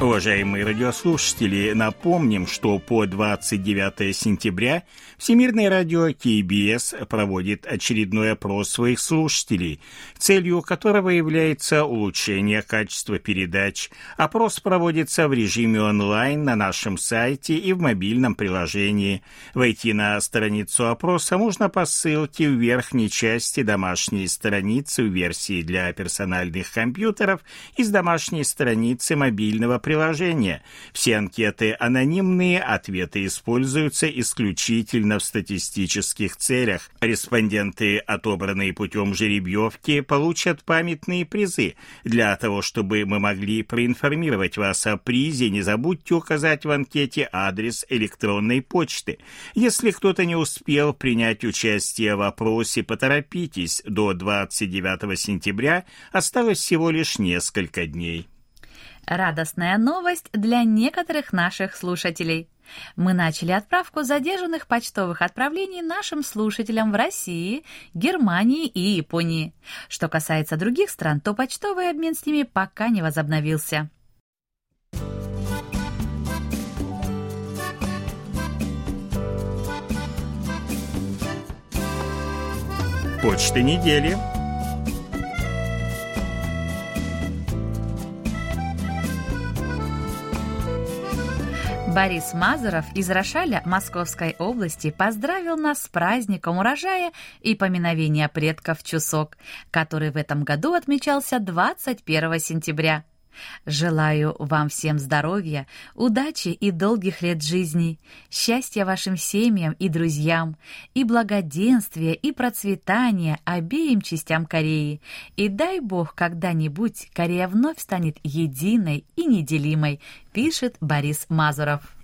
Уважаемые радиослушатели, напомним, что по 29 сентября Всемирное радио КБС проводит очередной опрос своих слушателей, целью которого является улучшение качества передач. Опрос проводится в режиме онлайн на нашем сайте и в мобильном приложении. Войти на страницу опроса можно по ссылке в верхней части домашней страницы в версии для персональных компьютеров из домашней страницы мобильного приложения приложения. Все анкеты анонимные, ответы используются исключительно в статистических целях. Респонденты, отобранные путем жеребьевки, получат памятные призы. Для того, чтобы мы могли проинформировать вас о призе, не забудьте указать в анкете адрес электронной почты. Если кто-то не успел принять участие в опросе, поторопитесь. До 29 сентября осталось всего лишь несколько дней. Радостная новость для некоторых наших слушателей. Мы начали отправку задержанных почтовых отправлений нашим слушателям в России, Германии и Японии. Что касается других стран, то почтовый обмен с ними пока не возобновился. Почта недели. Борис Мазуров из Рошаля Московской области поздравил нас с праздником урожая и поминовения предков Чусок, который в этом году отмечался 21 сентября. Желаю вам всем здоровья, удачи и долгих лет жизни, счастья вашим семьям и друзьям, и благоденствия и процветания обеим частям Кореи. И дай Бог, когда-нибудь Корея вновь станет единой и неделимой, пишет Борис Мазуров.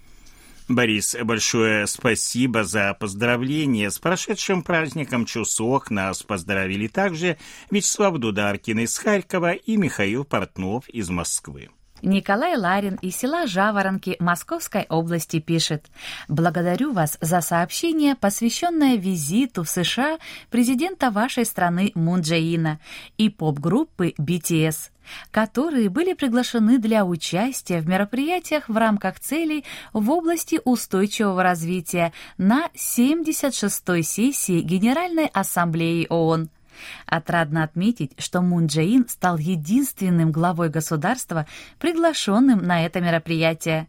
Борис, большое спасибо за поздравление. С прошедшим праздником Чусок нас поздравили также Вячеслав Дударкин из Харькова и Михаил Портнов из Москвы. Николай Ларин из села Жаворонки Московской области пишет «Благодарю вас за сообщение, посвященное визиту в США президента вашей страны Мун Джаина и поп-группы BTS которые были приглашены для участия в мероприятиях в рамках целей в области устойчивого развития на 76-й сессии Генеральной Ассамблеи ООН. Отрадно отметить, что Мун Джаин стал единственным главой государства, приглашенным на это мероприятие.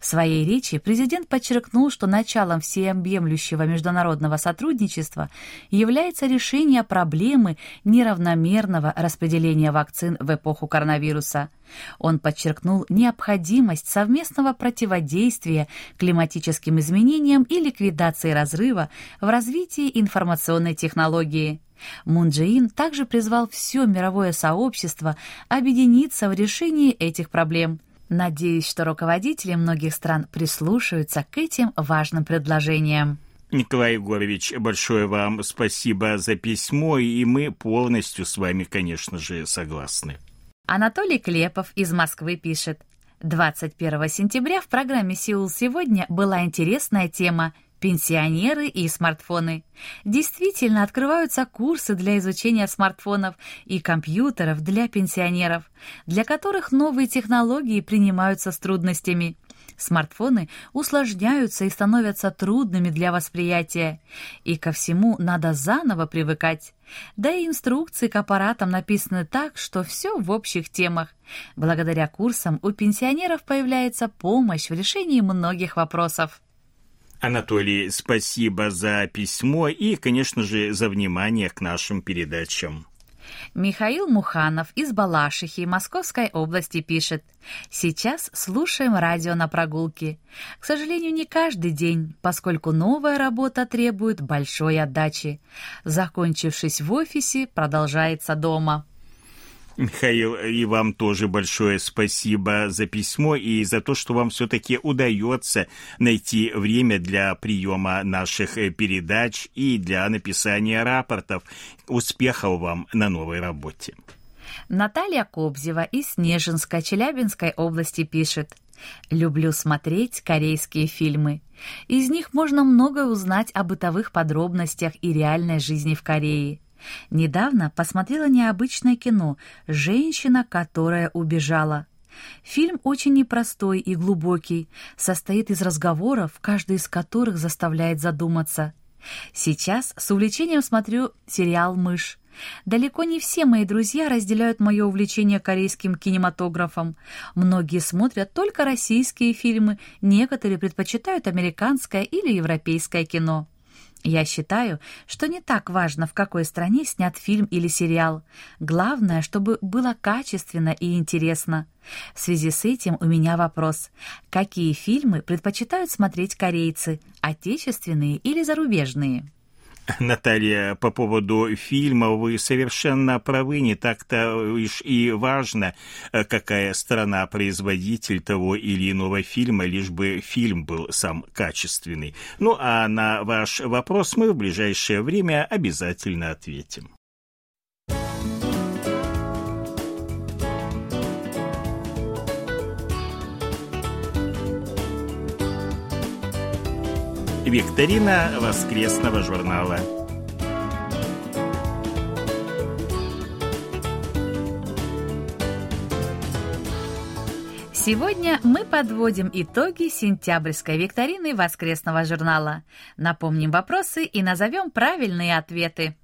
В своей речи президент подчеркнул, что началом всеобъемлющего международного сотрудничества является решение проблемы неравномерного распределения вакцин в эпоху коронавируса. Он подчеркнул необходимость совместного противодействия климатическим изменениям и ликвидации разрыва в развитии информационной технологии. Мун Джеин также призвал все мировое сообщество объединиться в решении этих проблем. Надеюсь, что руководители многих стран прислушаются к этим важным предложениям. Николай Егорович, большое вам спасибо за письмо, и мы полностью с вами, конечно же, согласны. Анатолий Клепов из Москвы пишет. 21 сентября в программе «Сеул сегодня» была интересная тема пенсионеры и смартфоны. Действительно, открываются курсы для изучения смартфонов и компьютеров для пенсионеров, для которых новые технологии принимаются с трудностями. Смартфоны усложняются и становятся трудными для восприятия. И ко всему надо заново привыкать. Да и инструкции к аппаратам написаны так, что все в общих темах. Благодаря курсам у пенсионеров появляется помощь в решении многих вопросов. Анатолий, спасибо за письмо и, конечно же, за внимание к нашим передачам. Михаил Муханов из Балашихи Московской области пишет. Сейчас слушаем радио на прогулке. К сожалению, не каждый день, поскольку новая работа требует большой отдачи. Закончившись в офисе, продолжается дома. Михаил, и вам тоже большое спасибо за письмо и за то, что вам все-таки удается найти время для приема наших э, передач и для написания рапортов. Успехов вам на новой работе. Наталья Кобзева из Снежинска Челябинской области пишет. Люблю смотреть корейские фильмы. Из них можно многое узнать о бытовых подробностях и реальной жизни в Корее. Недавно посмотрела необычное кино «Женщина, которая убежала». Фильм очень непростой и глубокий, состоит из разговоров, каждый из которых заставляет задуматься. Сейчас с увлечением смотрю сериал «Мышь». Далеко не все мои друзья разделяют мое увлечение корейским кинематографом. Многие смотрят только российские фильмы, некоторые предпочитают американское или европейское кино. Я считаю, что не так важно, в какой стране снят фильм или сериал. Главное, чтобы было качественно и интересно. В связи с этим у меня вопрос. Какие фильмы предпочитают смотреть корейцы, отечественные или зарубежные? Наталья, по поводу фильма вы совершенно правы, не так-то уж и важно, э, какая страна-производитель того или иного фильма, лишь бы фильм был сам качественный. Ну а на ваш вопрос мы в ближайшее время обязательно ответим. Викторина воскресного журнала. Сегодня мы подводим итоги сентябрьской викторины воскресного журнала. Напомним вопросы и назовем правильные ответы.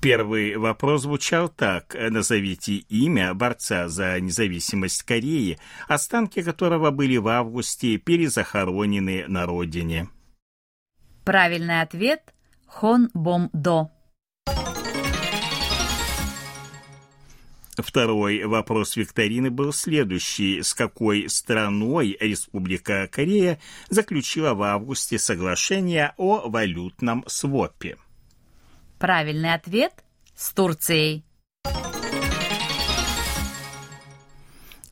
Первый вопрос звучал так. Назовите имя борца за независимость Кореи, останки которого были в августе перезахоронены на родине. Правильный ответ – Хон Бом До. Второй вопрос викторины был следующий. С какой страной Республика Корея заключила в августе соглашение о валютном свопе? Правильный ответ – с Турцией.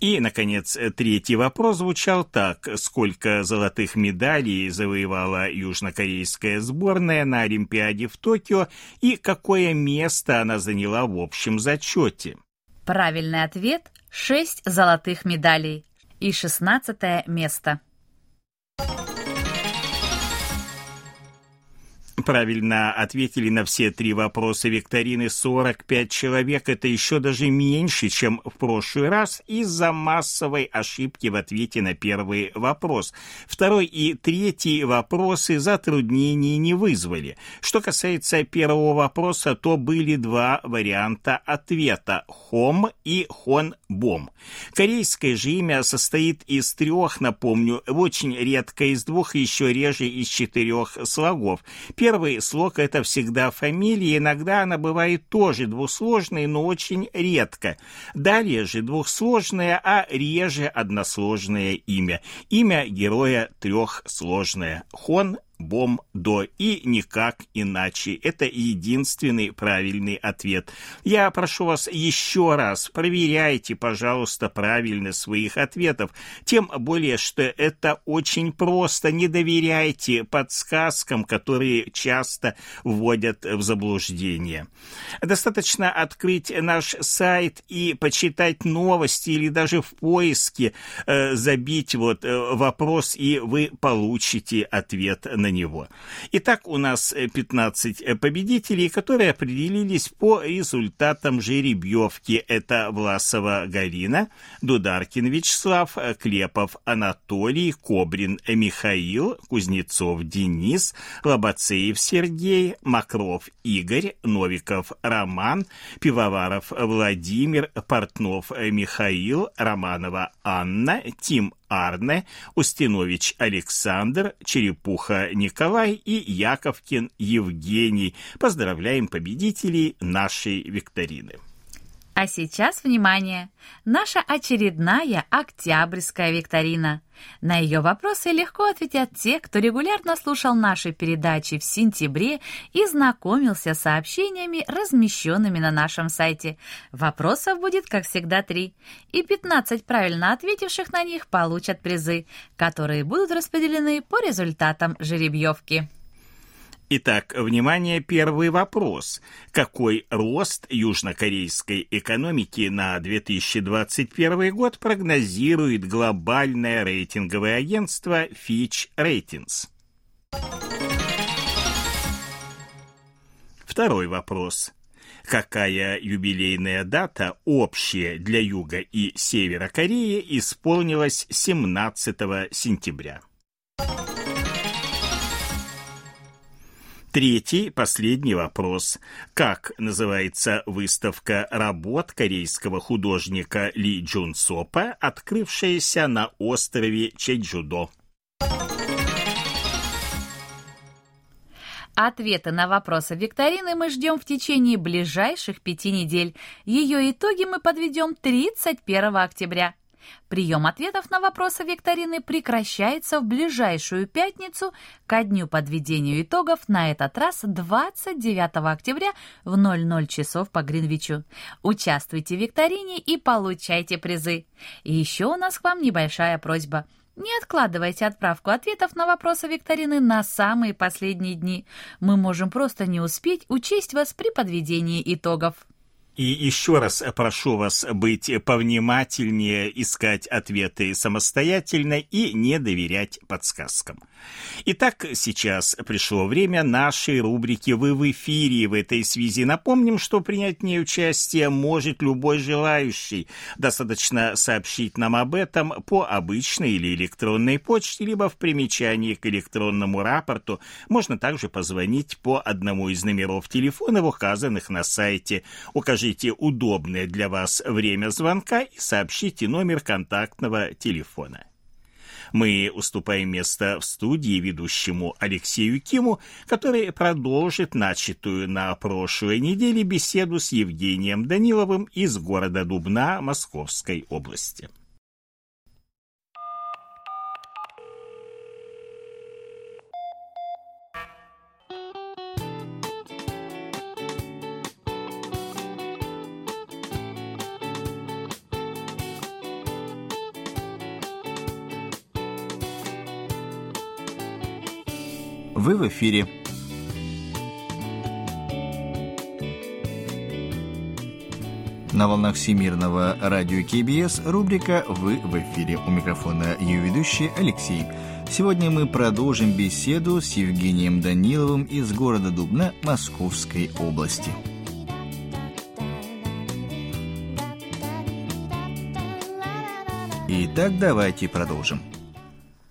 И, наконец, третий вопрос звучал так. Сколько золотых медалей завоевала южнокорейская сборная на Олимпиаде в Токио и какое место она заняла в общем зачете? Правильный ответ – шесть золотых медалей и шестнадцатое место. Правильно ответили на все три вопроса викторины 45 человек. Это еще даже меньше, чем в прошлый раз из-за массовой ошибки в ответе на первый вопрос. Второй и третий вопросы затруднений не вызвали. Что касается первого вопроса, то были два варианта ответа – «хом» и «хон-бом». Корейское же имя состоит из трех, напомню, очень редко из двух, еще реже из четырех слогов. Первый Первый слог – это всегда фамилия, иногда она бывает тоже двусложной, но очень редко. Далее же двухсложное, а реже односложное имя. Имя героя трехсложное. Хон бом, до и никак иначе. Это единственный правильный ответ. Я прошу вас еще раз, проверяйте, пожалуйста, правильность своих ответов. Тем более, что это очень просто. Не доверяйте подсказкам, которые часто вводят в заблуждение. Достаточно открыть наш сайт и почитать новости или даже в поиске э, забить вот э, вопрос, и вы получите ответ на него. Итак, у нас 15 э, э, победителей, которые определились по результатам жеребьевки. Это Власова Галина, Дударкин Вячеслав, Клепов Анатолий, Кобрин Михаил, Кузнецов Денис, Лобацеев Сергей, Макров Игорь, Новиков Роман, Пивоваров Владимир, Портнов Михаил, Романова Анна, Тим Арне, Устинович Александр, Черепуха Николай и Яковкин Евгений. Поздравляем победителей нашей викторины. А сейчас, внимание, наша очередная октябрьская викторина. На ее вопросы легко ответят те, кто регулярно слушал наши передачи в сентябре и знакомился с сообщениями, размещенными на нашем сайте. Вопросов будет, как всегда, три. И 15 правильно ответивших на них получат призы, которые будут распределены по результатам жеребьевки. Итак, внимание, первый вопрос. Какой рост южнокорейской экономики на 2021 год прогнозирует глобальное рейтинговое агентство Fitch Ratings? Второй вопрос. Какая юбилейная дата общая для Юга и Севера Кореи исполнилась 17 сентября? Третий, последний вопрос. Как называется выставка работ корейского художника Ли Джун Сопа, открывшаяся на острове Чеджудо? Ответы на вопросы викторины мы ждем в течение ближайших пяти недель. Ее итоги мы подведем 31 октября. Прием ответов на вопросы викторины прекращается в ближайшую пятницу ко дню подведения итогов, на этот раз 29 октября в 00 часов по Гринвичу. Участвуйте в викторине и получайте призы. И еще у нас к вам небольшая просьба – не откладывайте отправку ответов на вопросы викторины на самые последние дни. Мы можем просто не успеть учесть вас при подведении итогов. И еще раз прошу вас быть повнимательнее, искать ответы самостоятельно и не доверять подсказкам. Итак, сейчас пришло время нашей рубрики «Вы в эфире». В этой связи напомним, что принять в ней участие может любой желающий. Достаточно сообщить нам об этом по обычной или электронной почте, либо в примечании к электронному рапорту. Можно также позвонить по одному из номеров телефонов, указанных на сайте. Укажите удобное для вас время звонка и сообщите номер контактного телефона. Мы уступаем место в студии ведущему Алексею Киму, который продолжит начатую на прошлой неделе беседу с Евгением Даниловым из города Дубна Московской области. Вы в эфире. На волнах Всемирного радио КБС рубрика «Вы в эфире». У микрофона ее ведущий Алексей. Сегодня мы продолжим беседу с Евгением Даниловым из города Дубна Московской области. Итак, давайте продолжим.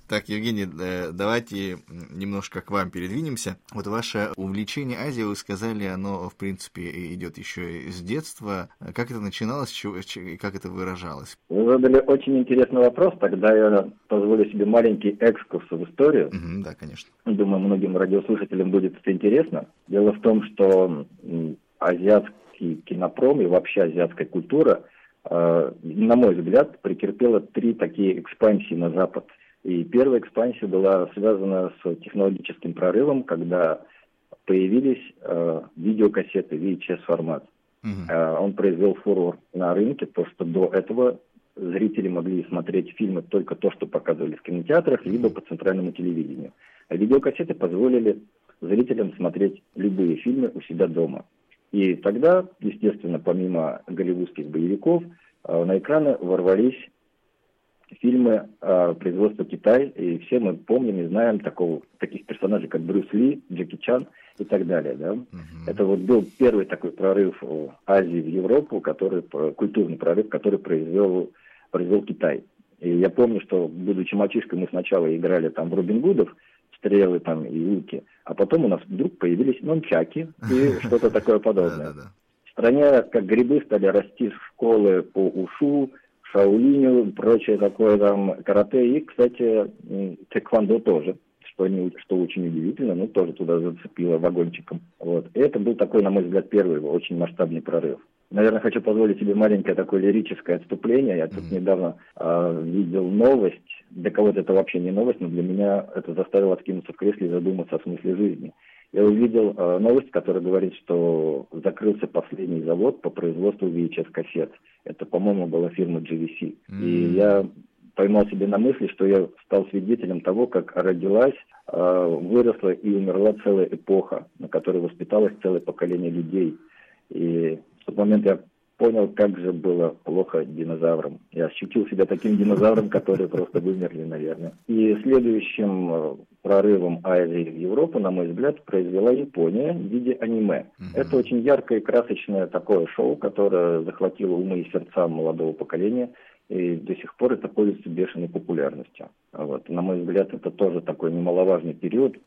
Так, Евгений, э, давайте немножко к вам передвинемся. Вот ваше увлечение Азией, вы сказали, оно, в принципе, идет еще с детства. Как это начиналось и как это выражалось? Вы задали очень интересный вопрос. Тогда я позволю себе маленький экскурс в историю. Угу, да, конечно. Думаю, многим радиослушателям будет это интересно. Дело в том, что азиатский кинопром и вообще азиатская культура, э, на мой взгляд, претерпела три такие экспансии на Запад – и первая экспансия была связана с технологическим прорывом, когда появились э, видеокассеты VHS-формат. Uh-huh. Э, он произвел фурор на рынке, то что до этого зрители могли смотреть фильмы только то, что показывали в кинотеатрах, либо по центральному телевидению. А видеокассеты позволили зрителям смотреть любые фильмы у себя дома. И тогда, естественно, помимо голливудских боевиков, э, на экраны ворвались фильмы э, производства Китай, и все мы помним и знаем такого, таких персонажей, как Брюс Ли, Джеки Чан и так далее. Да? Uh-huh. Это вот был первый такой прорыв Азии в Европу, который, культурный прорыв, который произвел, произвел Китай. И я помню, что, будучи мальчишкой, мы сначала играли там в Робин Гудов, стрелы там и луки, а потом у нас вдруг появились нончаки и что-то такое подобное. В стране, как грибы, стали расти школы по ушу, шаолиню, прочее такое там, карате и, кстати, тэквондо тоже, что, не, что очень удивительно, ну, тоже туда зацепило вагончиком. Вот. И это был такой, на мой взгляд, первый очень масштабный прорыв. Наверное, хочу позволить себе маленькое такое лирическое отступление. Я тут mm-hmm. недавно э, видел новость. Для кого-то это вообще не новость, но для меня это заставило откинуться в кресле и задуматься о смысле жизни. Я увидел э, новость, которая говорит, что закрылся последний завод по производству VHS-кассет. Это, по-моему, была фирма GVC. Mm-hmm. И я поймал себе на мысли, что я стал свидетелем того, как родилась, э, выросла и умерла целая эпоха, на которой воспиталось целое поколение людей. И в тот момент я понял, как же было плохо динозаврам. Я ощутил себя таким динозавром, которые просто вымерли, наверное. И следующим э, прорывом Азии в Европу, на мой взгляд, произвела Япония в виде аниме. Mm-hmm. Это очень яркое и красочное такое шоу, которое захватило умы и сердца молодого поколения – и до сих пор это пользуется бешеной популярностью. Вот. На мой взгляд, это тоже такой немаловажный период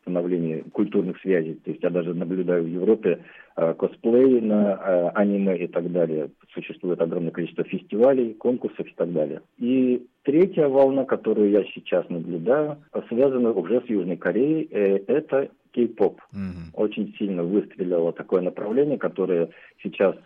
становления культурных связей. То есть я даже наблюдаю в Европе э, косплей на э, аниме и так далее. Существует огромное количество фестивалей, конкурсов и так далее. И третья волна, которую я сейчас наблюдаю, связана уже с Южной Кореей. Э, это кей-поп. Mm-hmm. Очень сильно выстрелило такое направление, которое сейчас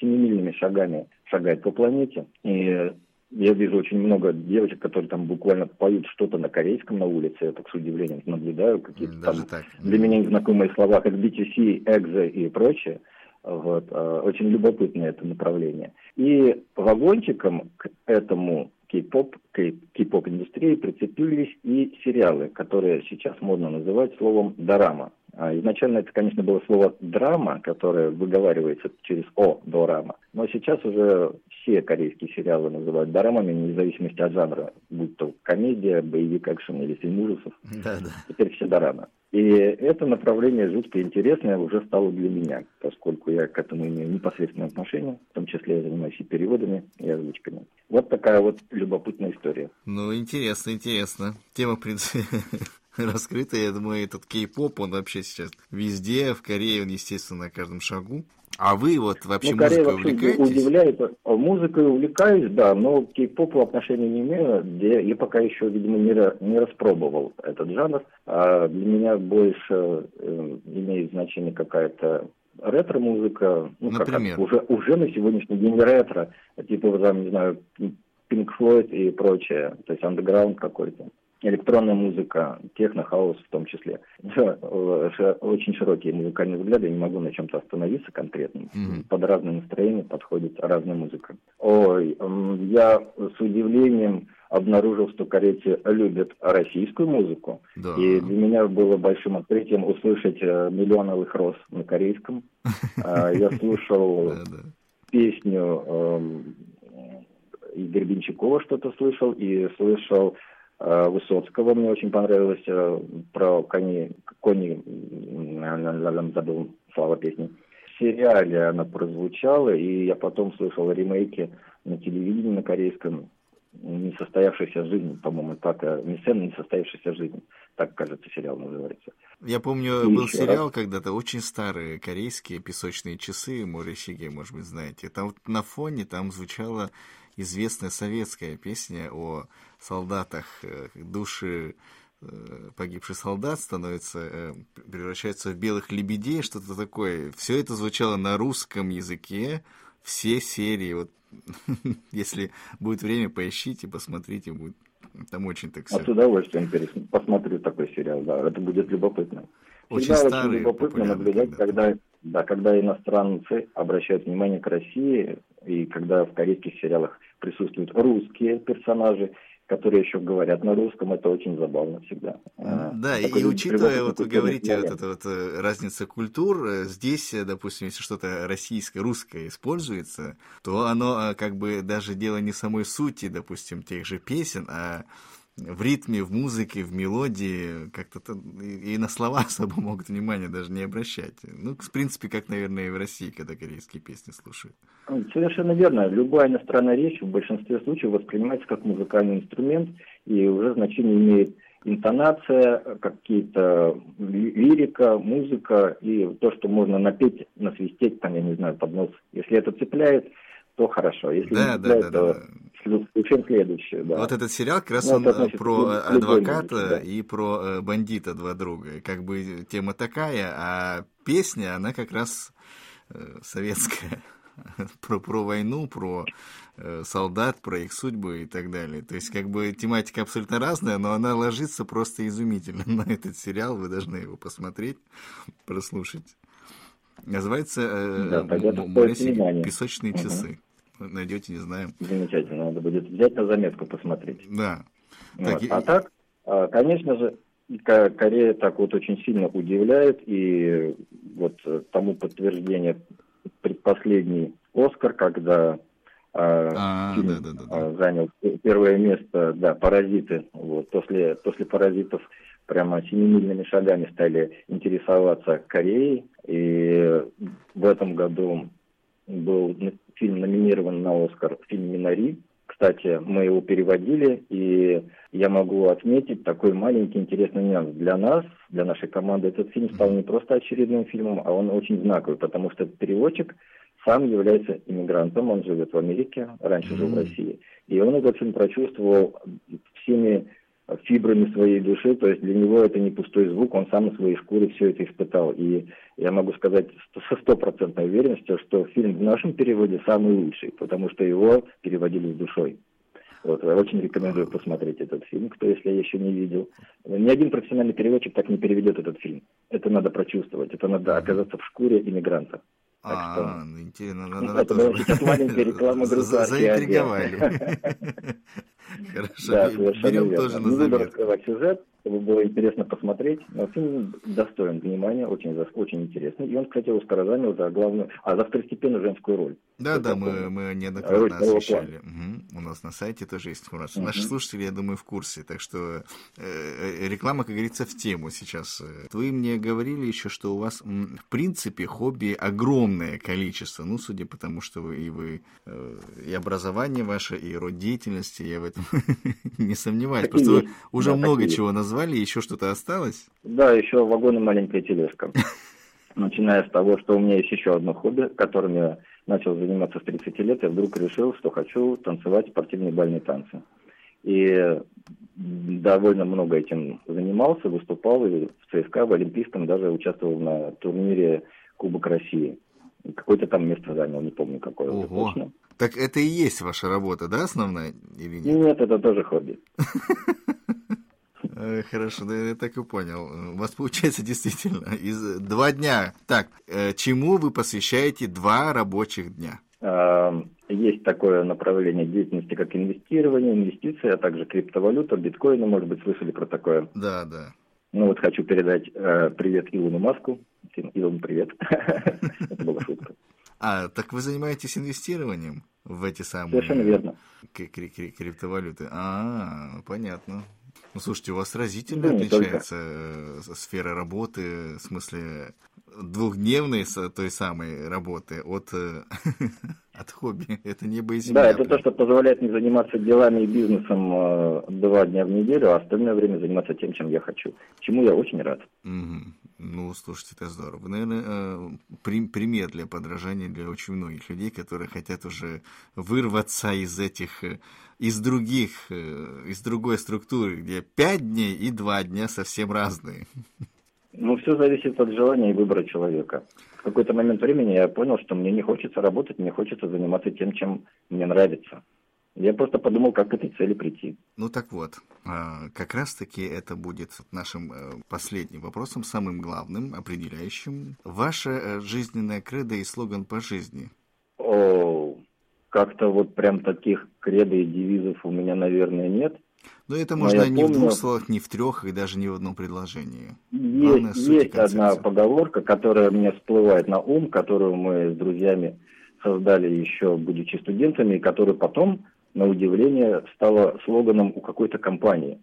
семимильными шагами шагает по планете. И я вижу очень много девочек, которые там буквально поют что-то на корейском на улице. Я так с удивлением наблюдаю какие-то Даже там так. для меня незнакомые слова, как BTC, EXO и прочее. Вот. А, очень любопытное это направление. И вагончиком к этому кей-поп, кей-поп индустрии прицепились и сериалы, которые сейчас модно называть словом «дорама». А изначально это, конечно, было слово «драма», которое выговаривается через «о», «дорама». Но сейчас уже все корейские сериалы называют дорамами, вне зависимости от жанра, будь то комедия, боевик, экшен или фильм ужасов. Да, да. Теперь все дорамы. И это направление жутко интересное уже стало для меня, поскольку я к этому имею непосредственное отношение, в том числе я занимаюсь и переводами, и озвучками. Вот такая вот любопытная история. Ну, интересно, интересно. Тема, в принципе, раскрыта. Я думаю, этот кей-поп, он вообще сейчас везде, в Корее он, естественно, на каждом шагу. А вы вот вообще ну, Корея музыкой вообще увлекаетесь? удивляет. Музыкой увлекаюсь, да, но к кей-попу отношения не имею. Я, я пока еще, видимо, не, не распробовал этот жанр. А для меня больше э, имеет значение какая-то ретро-музыка. Ну, Например? Как, уже, уже на сегодняшний день ретро. Типа, там, не знаю, Pink Floyd и прочее. То есть андеграунд какой-то электронная музыка, техно-хаус в том числе. Очень широкие музыкальные взгляды, я не могу на чем-то остановиться конкретно. Mm-hmm. Под разные настроения подходит разная музыка. Ой, я с удивлением обнаружил, что корейцы любят российскую музыку. Да. И для меня было большим открытием услышать э, «Миллион алых роз» на корейском. А, я слушал песню эм, Игоря Бенчакова что-то слышал, и слышал Э, Высоцкого мне очень понравилось э, про кони, кони, забыл слова песни. В сериале она прозвучала, и я потом слышал ремейки на телевидении на корейском «Несостоявшаяся жизнь», по-моему, так, э, «Мисцена несостоявшаяся жизнь», так, кажется, сериал называется. Я помню, и был сериал раз... когда-то, очень старые, корейские «Песочные часы», Море Сиге, может быть, знаете. Там вот на фоне там звучала известная советская песня о солдатах, э, души э, погибший солдат становится, э, превращается в белых лебедей, что-то такое. Все это звучало на русском языке, все серии. Вот, если будет время, поищите, посмотрите, будет там очень так все. А с удовольствием посмотрю такой сериал, да, это будет любопытно. Очень Всегда старый, очень любопытно наблюдать, да. когда, да, когда иностранцы обращают внимание к России, и когда в корейских сериалах присутствуют русские персонажи, которые еще говорят на русском, это очень забавно всегда. А, да, Такой и учитывая, вот вы говорите, вот эта вот э, разница культур, э, здесь, э, допустим, если что-то российское, русское используется, то оно как бы даже дело не самой сути, допустим, тех же песен, а в ритме, в музыке, в мелодии, как-то и на слова особо могут внимания даже не обращать. Ну, в принципе, как, наверное, и в России, когда корейские песни слушают. Совершенно верно. Любая иностранная речь в большинстве случаев воспринимается как музыкальный инструмент, и уже значение имеет интонация, какие-то лирика, музыка и то, что можно напеть, насвистеть, там, я не знаю, под нос. Если это цепляет, то хорошо. Если да, не цепляет, да, да, то... Да включим следующее, да. Вот этот сериал как раз ну, он значит, про адвоката да. и про э, бандита два друга. Как бы тема такая, а песня, она как раз э, советская. про, про войну, про э, солдат, про их судьбы и так далее. То есть, как бы тематика абсолютно разная, но она ложится просто изумительно на этот сериал. Вы должны его посмотреть, прослушать. Называется э, да, «Песочные угу. часы». Найдете, не знаю. Замечательно, надо будет взять на заметку посмотреть. Да. Вот. Так, а так, а, конечно же, Корея так вот очень сильно удивляет, и вот тому подтверждение предпоследний Оскар, когда а, фильм да, да, да, да. занял первое место, да, «Паразиты». Вот, после, после «Паразитов» прямо семимильными шагами стали интересоваться Кореей, и в этом году был фильм номинирован на Оскар, фильм «Минари», кстати, мы его переводили, и я могу отметить такой маленький интересный нюанс. Для нас, для нашей команды, этот фильм стал не просто очередным фильмом, а он очень знаковый, потому что переводчик сам является иммигрантом, он живет в Америке, раньше жил в России. И он этот фильм прочувствовал всеми фибрами своей души, то есть для него это не пустой звук, он сам на своей шкуре все это испытал. И я могу сказать со стопроцентной уверенностью, что фильм в нашем переводе самый лучший, потому что его переводили с душой. Вот, очень рекомендую посмотреть этот фильм, кто если еще не видел. Ни один профессиональный переводчик так не переведет этот фильм. Это надо прочувствовать, это надо оказаться в шкуре иммигранта. Так а, что... ну, интересно, надо, надо это тоже... маленькая реклама Заинтриговали. Хорошо, да, берем верно. тоже на Не буду сюжет, чтобы было интересно посмотреть. Но фильм достоин внимания, очень, очень интересный. И он, кстати, Оскара занял за главную, а за второстепенную женскую роль. Да, да, мы, мы неоднократно освещали. Угу. У нас на сайте тоже есть информация. Угу. Наши слушатели, я думаю, в курсе. Так что э, реклама, как говорится, в тему сейчас. Вы мне говорили еще, что у вас, в принципе, хобби огромное количество. Ну, судя по тому, что вы и вы э, и образование ваше, и род деятельности, я в этом не сомневаюсь. Просто вы уже много чего назвали назвали, еще что-то осталось? Да, еще вагон и маленькая тележка. Начиная с того, что у меня есть еще одно хобби, которым я начал заниматься с 30 лет, я вдруг решил, что хочу танцевать спортивные бальные танцы. И довольно много этим занимался, выступал и в ЦСКА, в Олимпийском, даже участвовал на турнире Кубок России. Какое-то там место занял, не помню какое Ого. точно. Так это и есть ваша работа, да, основная? Или нет? Нет, это тоже хобби. Хорошо, да, я так и понял. У вас получается действительно из два дня. Так, э, чему вы посвящаете два рабочих дня? Есть такое направление деятельности, как инвестирование, инвестиции, а также криптовалюта, биткоины, может быть, слышали про такое. Да, да. Ну вот хочу передать э, привет Илону Маску. Илон, привет. Это была шутка. А, так вы занимаетесь инвестированием в эти самые... Совершенно верно. Криптовалюты. А, понятно. Ну, слушайте, у вас разительно да, отличается только. сфера работы, в смысле двухдневной той самой работы от, э, от хобби. Это небо и земля. Да, это то, что позволяет мне заниматься делами и бизнесом э, два дня в неделю, а остальное время заниматься тем, чем я хочу. Чему я очень рад. Угу. Ну, слушайте, это здорово. Наверное, э, пример для подражания для очень многих людей, которые хотят уже вырваться из этих из других, из другой структуры, где пять дней и два дня совсем разные. Ну, все зависит от желания и выбора человека. В какой-то момент времени я понял, что мне не хочется работать, мне хочется заниматься тем, чем мне нравится. Я просто подумал, как к этой цели прийти. Ну так вот, а, как раз-таки это будет нашим э, последним вопросом, самым главным, определяющим. Ваше э, жизненное кредо и слоган по жизни. О, как-то вот прям таких кредо и девизов у меня, наверное, нет. Но это можно Но не помню, в двух словах, не в трех, и даже не в одном предложении. Есть, есть одна поговорка, которая мне всплывает на ум, которую мы с друзьями создали еще, будучи студентами, и которая потом, на удивление, стала слоганом у какой-то компании.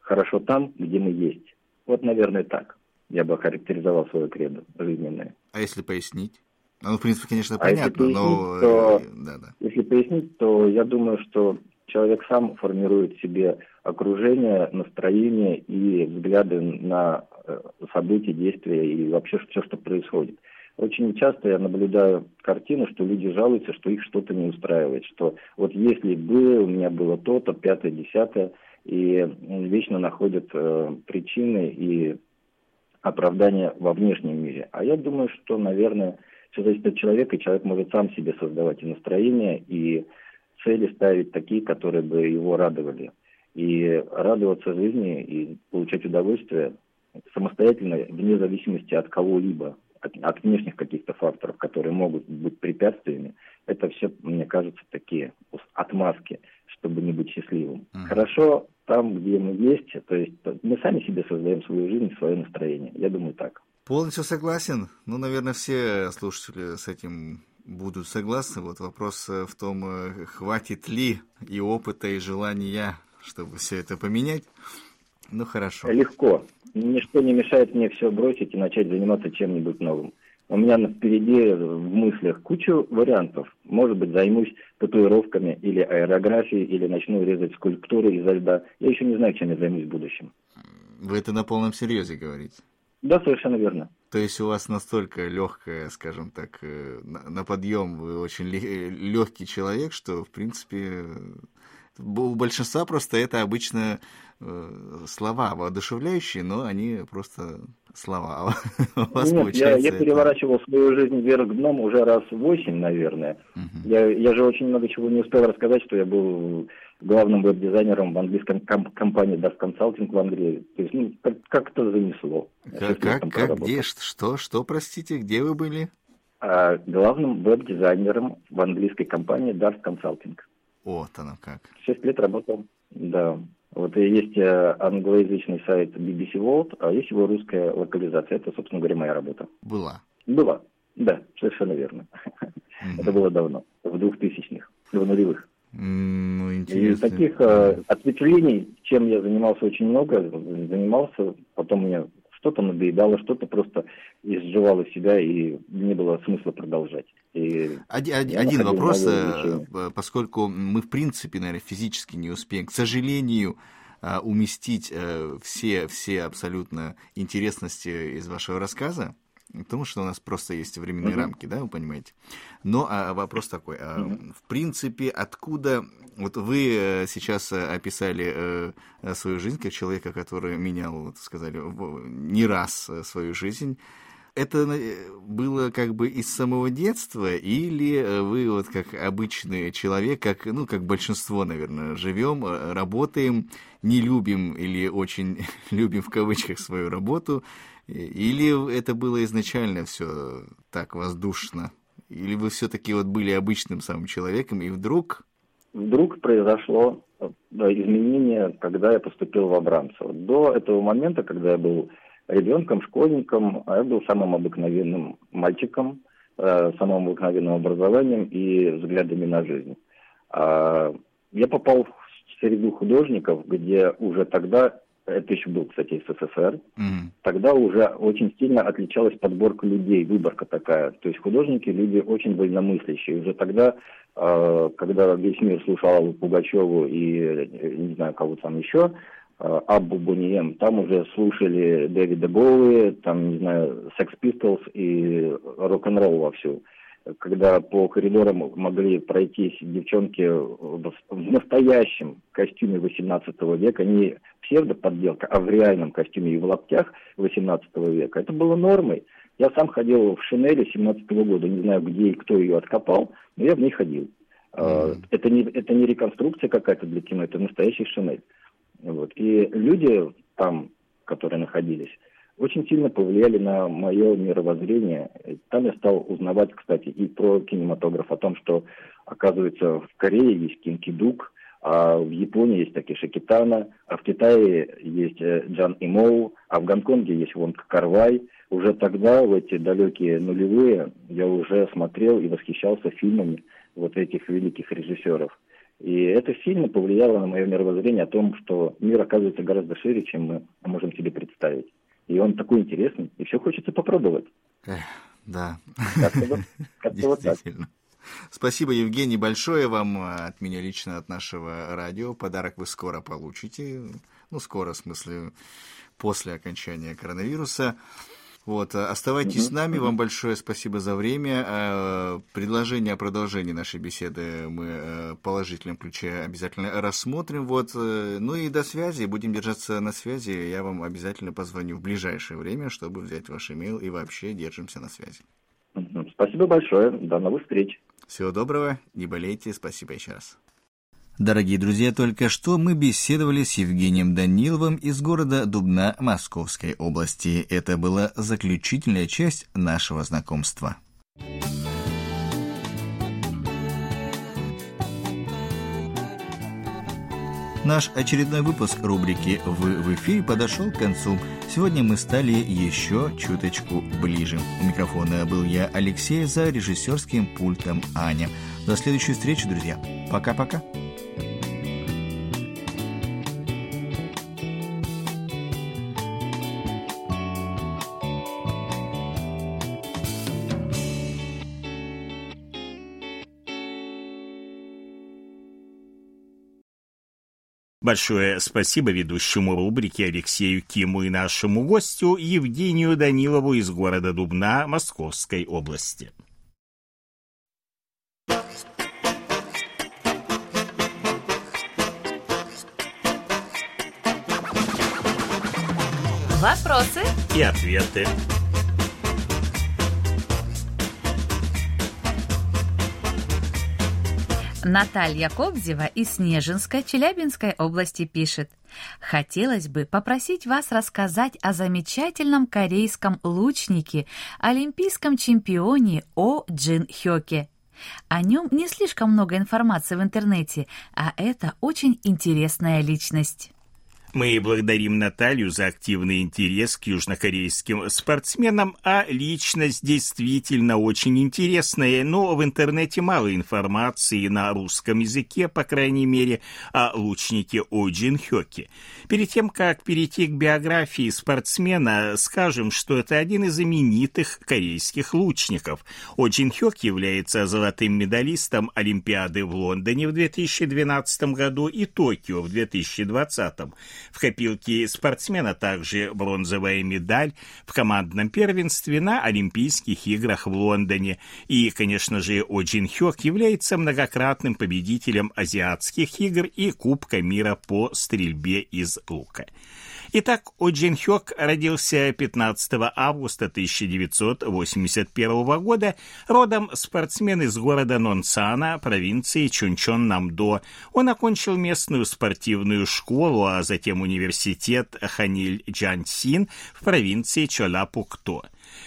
«Хорошо там, где мы есть». Вот, наверное, так я бы характеризовал свое кредо жизненное. А если пояснить? Ну, в принципе, конечно, понятно, а если пояснить, но... То, да, да. Если пояснить, то я думаю, что человек сам формирует себе окружение, настроение и взгляды на э, события, действия и вообще все, что происходит. Очень часто я наблюдаю картину, что люди жалуются, что их что-то не устраивает, что вот если бы у меня было то-то, пятое, десятое, и вечно находят э, причины и оправдания во внешнем мире. А я думаю, что, наверное, Все зависит от человека, и человек может сам себе создавать и настроение, и цели ставить такие, которые бы его радовали. И радоваться жизни и получать удовольствие самостоятельно, вне зависимости от кого-либо, от, от внешних каких-то факторов, которые могут быть препятствиями, это все, мне кажется, такие отмазки, чтобы не быть счастливым. Uh-huh. Хорошо там, где мы есть, то есть мы сами себе создаем свою жизнь, свое настроение. Я думаю так. Полностью согласен. Ну, наверное, все слушатели с этим будут согласны. Вот вопрос э, в том, э, хватит ли и опыта, и желания, чтобы все это поменять. Ну, хорошо. Легко. Ничто не мешает мне все бросить и начать заниматься чем-нибудь новым. У меня впереди в мыслях кучу вариантов. Может быть, займусь татуировками или аэрографией, или начну резать скульптуры изо льда. Я еще не знаю, чем я займусь в будущем. Вы это на полном серьезе говорите? Да, совершенно верно. То есть у вас настолько легкая, скажем так, э, на подъем, вы очень легкий человек, что, в принципе, у большинства просто это обычно э, слова воодушевляющие, но они просто слова. У вас Нет, я, я переворачивал свою жизнь вверх дном уже раз восемь, наверное. Угу. Я, я же очень много чего не успел рассказать, что я был главным веб-дизайнером в английской комп- компании DAF Consulting в Англии. То есть, ну, как- как-то занесло. Как, как, как где, что, что, простите, где вы были? А, главным веб-дизайнером в английской компании DAF Consulting. Вот оно как. Шесть лет работал, да. Вот и есть э, англоязычный сайт BBC World, а есть его русская локализация. Это, собственно говоря, моя работа. Была? Была, да, совершенно верно. Это было давно, в двухтысячных, в нулевых. Ну, интересно. И таких э, ответвлений, чем я занимался очень много, занимался, потом мне что-то надоедало, что-то просто изживало себя, и не было смысла продолжать. И один, один вопрос, э, поскольку мы, в принципе, наверное, физически не успеем, к сожалению, э, уместить э, все, все абсолютно интересности из вашего рассказа, потому что у нас просто есть временные uh-huh. рамки, да, вы понимаете. Но а, вопрос такой, а, uh-huh. в принципе, откуда, вот вы сейчас описали а, свою жизнь как человека, который менял, вот сказали, не раз свою жизнь, это э, было как бы из самого детства, или э, вы вот как обычный человек, как, ну, как большинство, наверное, живем, э, работаем, не любим или очень любим в кавычках свою работу, или это было изначально все так воздушно, или вы все-таки вот были обычным самым человеком, и вдруг... Вдруг произошло изменение, когда я поступил в Абрамцево. До этого момента, когда я был ребенком, школьником, а я был самым обыкновенным мальчиком, э, самым обыкновенным образованием и взглядами на жизнь. А, я попал среду художников, где уже тогда, это еще был, кстати, СССР, mm-hmm. тогда уже очень сильно отличалась подборка людей, выборка такая. То есть художники люди очень вольномыслящие. Уже тогда, э, когда весь мир слушал Пугачеву и э, не знаю кого там еще, Э, Аббу Бунием, там уже слушали Дэвида Боуи, там, не знаю, Sex Pistols и рок-н-ролл вовсю. Когда по коридорам могли пройтись девчонки в настоящем костюме 18 века, не псевдоподделка, а в реальном костюме и в лаптях 18 века, это было нормой. Я сам ходил в шинели 17 -го года, не знаю, где и кто ее откопал, но я в ней ходил. Mm-hmm. Это, не, это не реконструкция какая-то для кино, это настоящий шинель. Вот. И люди там, которые находились, очень сильно повлияли на мое мировоззрение. Там я стал узнавать, кстати, и про кинематограф, о том, что, оказывается, в Корее есть кинкидук, а в Японии есть такие Китана, а в Китае есть э, Джан Имоу, а в Гонконге есть Вонг Карвай. Уже тогда, в эти далекие нулевые, я уже смотрел и восхищался фильмами вот этих великих режиссеров. И это сильно повлияло на мое мировоззрение о том, что мир оказывается гораздо шире, чем мы можем себе представить. И он такой интересный, и все хочется попробовать. Эх, да. Как-то вот так. Спасибо, Евгений, большое вам э, от меня лично, от нашего радио. Подарок вы скоро получите. Ну, скоро, в смысле, после окончания коронавируса. Вот, э, оставайтесь угу. с нами. Вам большое спасибо за время. Э, предложение о продолжении нашей беседы мы э, в положительном ключе обязательно рассмотрим. Вот. Ну и до связи. Будем держаться на связи. Я вам обязательно позвоню в ближайшее время, чтобы взять ваш имейл. И вообще держимся на связи. Спасибо большое. До новых встреч. Всего доброго. Не болейте. Спасибо еще раз. Дорогие друзья, только что мы беседовали с Евгением Даниловым из города Дубна Московской области. Это была заключительная часть нашего знакомства. Наш очередной выпуск рубрики «Вы в эфире» подошел к концу. Сегодня мы стали еще чуточку ближе. У микрофона был я, Алексей, за режиссерским пультом Аня. До следующей встречи, друзья. Пока-пока. Большое спасибо ведущему рубрики Алексею Киму и нашему гостю Евгению Данилову из города Дубна Московской области. Вопросы и ответы. Наталья Кобзева из Снежинской Челябинской области пишет. Хотелось бы попросить вас рассказать о замечательном корейском лучнике, олимпийском чемпионе О Джин Хёке. О нем не слишком много информации в интернете, а это очень интересная личность. Мы благодарим Наталью за активный интерес к южнокорейским спортсменам, а личность действительно очень интересная, но в интернете мало информации на русском языке, по крайней мере, о лучнике О Джин Хёке. Перед тем, как перейти к биографии спортсмена, скажем, что это один из знаменитых корейских лучников. О Джин Хёк является золотым медалистом Олимпиады в Лондоне в 2012 году и Токио в 2020. В копилке спортсмена также бронзовая медаль в командном первенстве на Олимпийских играх в Лондоне. И, конечно же, О Джин Хёк является многократным победителем азиатских игр и Кубка мира по стрельбе из лука. Итак, О Джин Хёк родился 15 августа 1981 года, родом спортсмен из города Нонсана, провинции Чунчон-Намдо. Он окончил местную спортивную школу, а затем университет Ханиль-Джансин в провинции Чолапукто.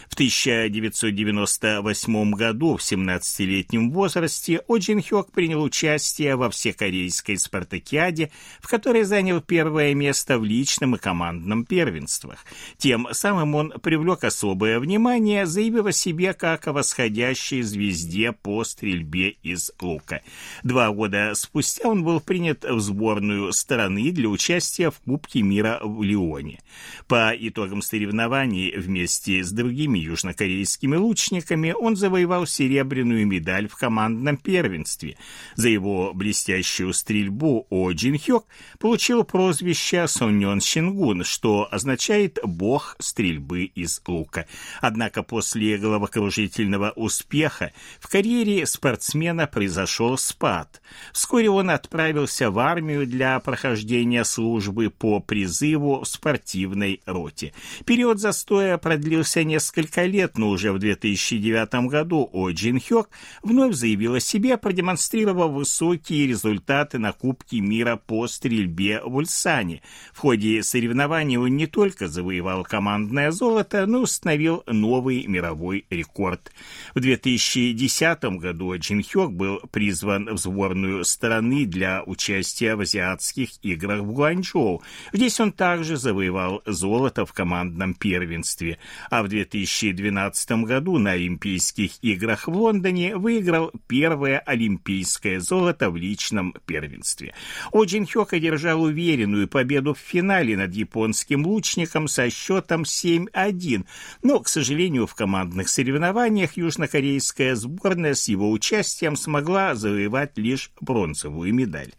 В 1998 году в 17-летнем возрасте О Джин Хёк принял участие во всекорейской спартакиаде, в которой занял первое место в личном и командном первенствах. Тем самым он привлек особое внимание, заявив о себе как о восходящей звезде по стрельбе из лука. Два года спустя он был принят в сборную страны для участия в Кубке мира в Лионе. По итогам соревнований вместе с другими южнокорейскими лучниками он завоевал серебряную медаль в командном первенстве. За его блестящую стрельбу О Джин Хёк получил прозвище Соньон Шингун, что означает «бог стрельбы из лука». Однако после головокружительного успеха в карьере спортсмена произошел спад. Вскоре он отправился в армию для прохождения службы по призыву в спортивной роте. Период застоя продлился несколько несколько лет, но уже в 2009 году О Джин Хёк вновь заявил о себе, продемонстрировав высокие результаты на Кубке мира по стрельбе в Ульсане. В ходе соревнований он не только завоевал командное золото, но и установил новый мировой рекорд. В 2010 году Джин Хёк был призван в сборную страны для участия в азиатских играх в Гуанчжоу. Здесь он также завоевал золото в командном первенстве, а в 2000 2012 году на Олимпийских играх в Лондоне выиграл первое олимпийское золото в личном первенстве. О Джин Хёк одержал уверенную победу в финале над японским лучником со счетом 7-1, но, к сожалению, в командных соревнованиях южнокорейская сборная с его участием смогла завоевать лишь бронзовую медаль.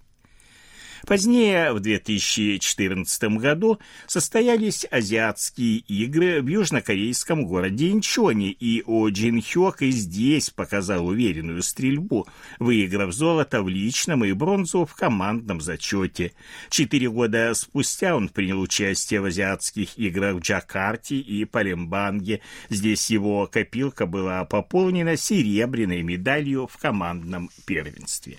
Позднее, в 2014 году, состоялись азиатские игры в южнокорейском городе Инчоне, и О Джин Хёк и здесь показал уверенную стрельбу, выиграв золото в личном и бронзу в командном зачете. Четыре года спустя он принял участие в азиатских играх в Джакарте и Палембанге. Здесь его копилка была пополнена серебряной медалью в командном первенстве.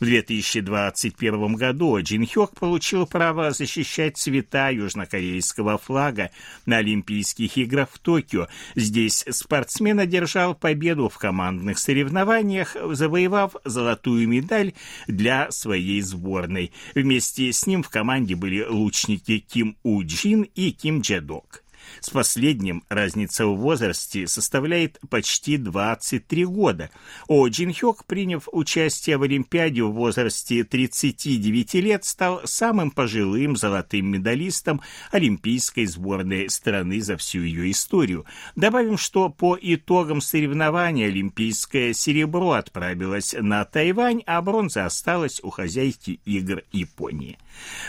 В 2021 году Джин Хёк получил право защищать цвета южнокорейского флага на Олимпийских играх в Токио. Здесь спортсмен одержал победу в командных соревнованиях, завоевав золотую медаль для своей сборной. Вместе с ним в команде были лучники Ким У Джин и Ким Джедок. С последним разница в возрасте составляет почти 23 года. О Джин Хёк, приняв участие в Олимпиаде в возрасте 39 лет, стал самым пожилым золотым медалистом олимпийской сборной страны за всю ее историю. Добавим, что по итогам соревнований олимпийское серебро отправилось на Тайвань, а бронза осталась у хозяйки игр Японии.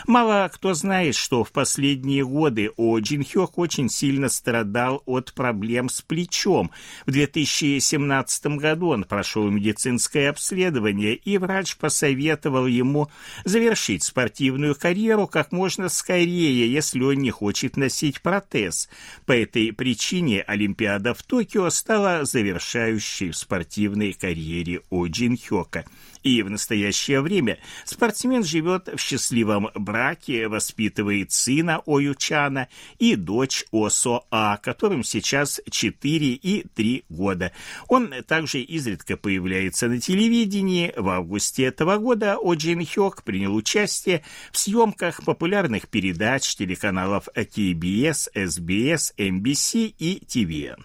Мало кто знает, что в последние годы О Джин Хёк очень сильно страдал от проблем с плечом. В 2017 году он прошел медицинское обследование, и врач посоветовал ему завершить спортивную карьеру как можно скорее, если он не хочет носить протез. По этой причине Олимпиада в Токио стала завершающей в спортивной карьере О Джин Хёка. И в настоящее время спортсмен живет в счастливом браке, воспитывает сына Оючана и дочь Осо А, которым сейчас 4 и 3 года. Он также изредка появляется на телевидении. В августе этого года О Джин Хёк принял участие в съемках популярных передач телеканалов KBS, SBS, NBC и TVN.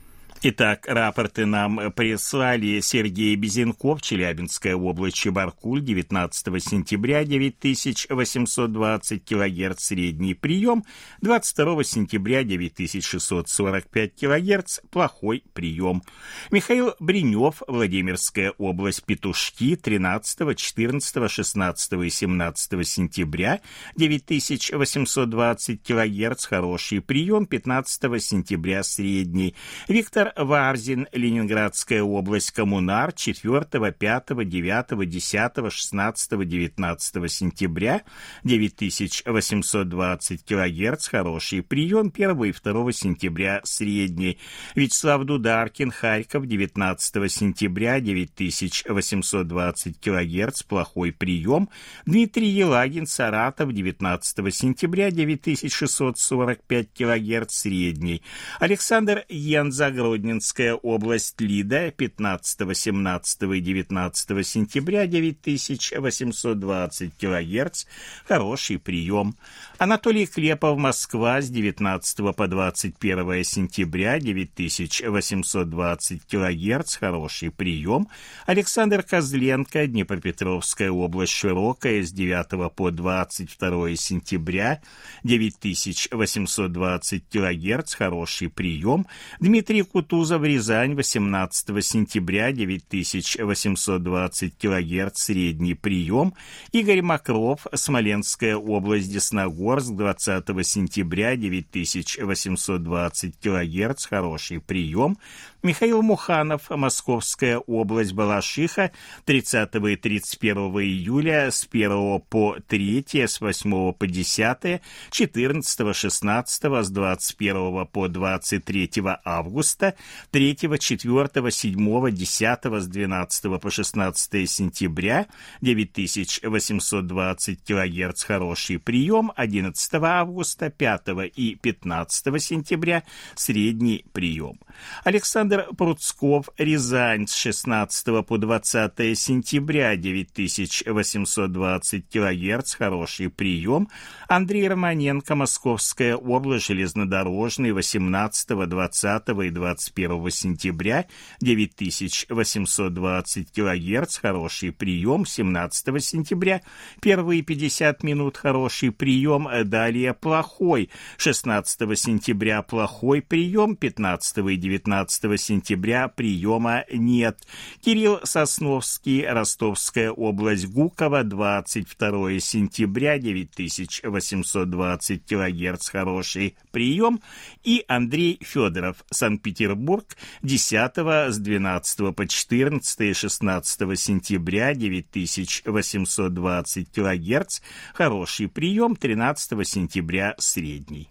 Итак, рапорты нам прислали Сергей Безенков, Челябинская область, Чебаркуль, 19 сентября, 9820 кГц средний прием, 22 сентября, 9645 кГц плохой прием. Михаил Бринев, Владимирская область, Петушки, 13, 14, 16 и 17 сентября, 9820 кГц хороший прием, 15 сентября средний. Виктор Варзин, Ленинградская область, Коммунар, 4, 5, 9, 10, 16, 19 сентября, 9820 кГц, хороший прием, 1 и 2 сентября, средний. Вячеслав Дударкин, Харьков, 19 сентября, 9820 кГц, плохой прием. Дмитрий Елагин, Саратов, 19 сентября, 9645 кГц, средний. Александр Янзагрод, Гродненская область, Лида, 15, 17 и 19 сентября, 9820 кГц, хороший прием. Анатолий Клепов, Москва, с 19 по 21 сентября, 9820 кГц, хороший прием. Александр Козленко, Днепропетровская область, Широкая, с 9 по 22 сентября, 9820 кГц, хороший прием. Дмитрий Кутузов, Кутузов, Рязань, 18 сентября, 9820 кГц, средний прием. Игорь Макров, Смоленская область, Десногорск, 20 сентября, 9820 кГц, хороший прием. Михаил Муханов, Московская область, Балашиха, 30 и 31 июля с 1 по 3, с 8 по 10, 14, 16, с 21 по 23 августа, года 3, 4, 7, 10 с 12 по 16 сентября. 9820 кГц хороший прием, 11 августа, 5 и 15 сентября. Средний прием. Александр Пруцков, Рязань с 16 по 20 сентября 9820 кГц хороший прием, Андрей Романенко, Московская область, железнодорожный, 18, 20 и 21 сентября, 9820 кГц, хороший прием, 17 сентября, первые 50 минут, хороший прием, далее плохой, 16 сентября плохой прием, 15 и 19 сентября приема нет. Кирилл Сосновский, Ростовская область, Гуково, 22 сентября, 9820 кГц, хороший прием, и Андрей Федоров, Санкт-Петербург, 10 с 12 по 14 и 16 сентября, 9820 кГц, хороший прием, 13 сентября, средний.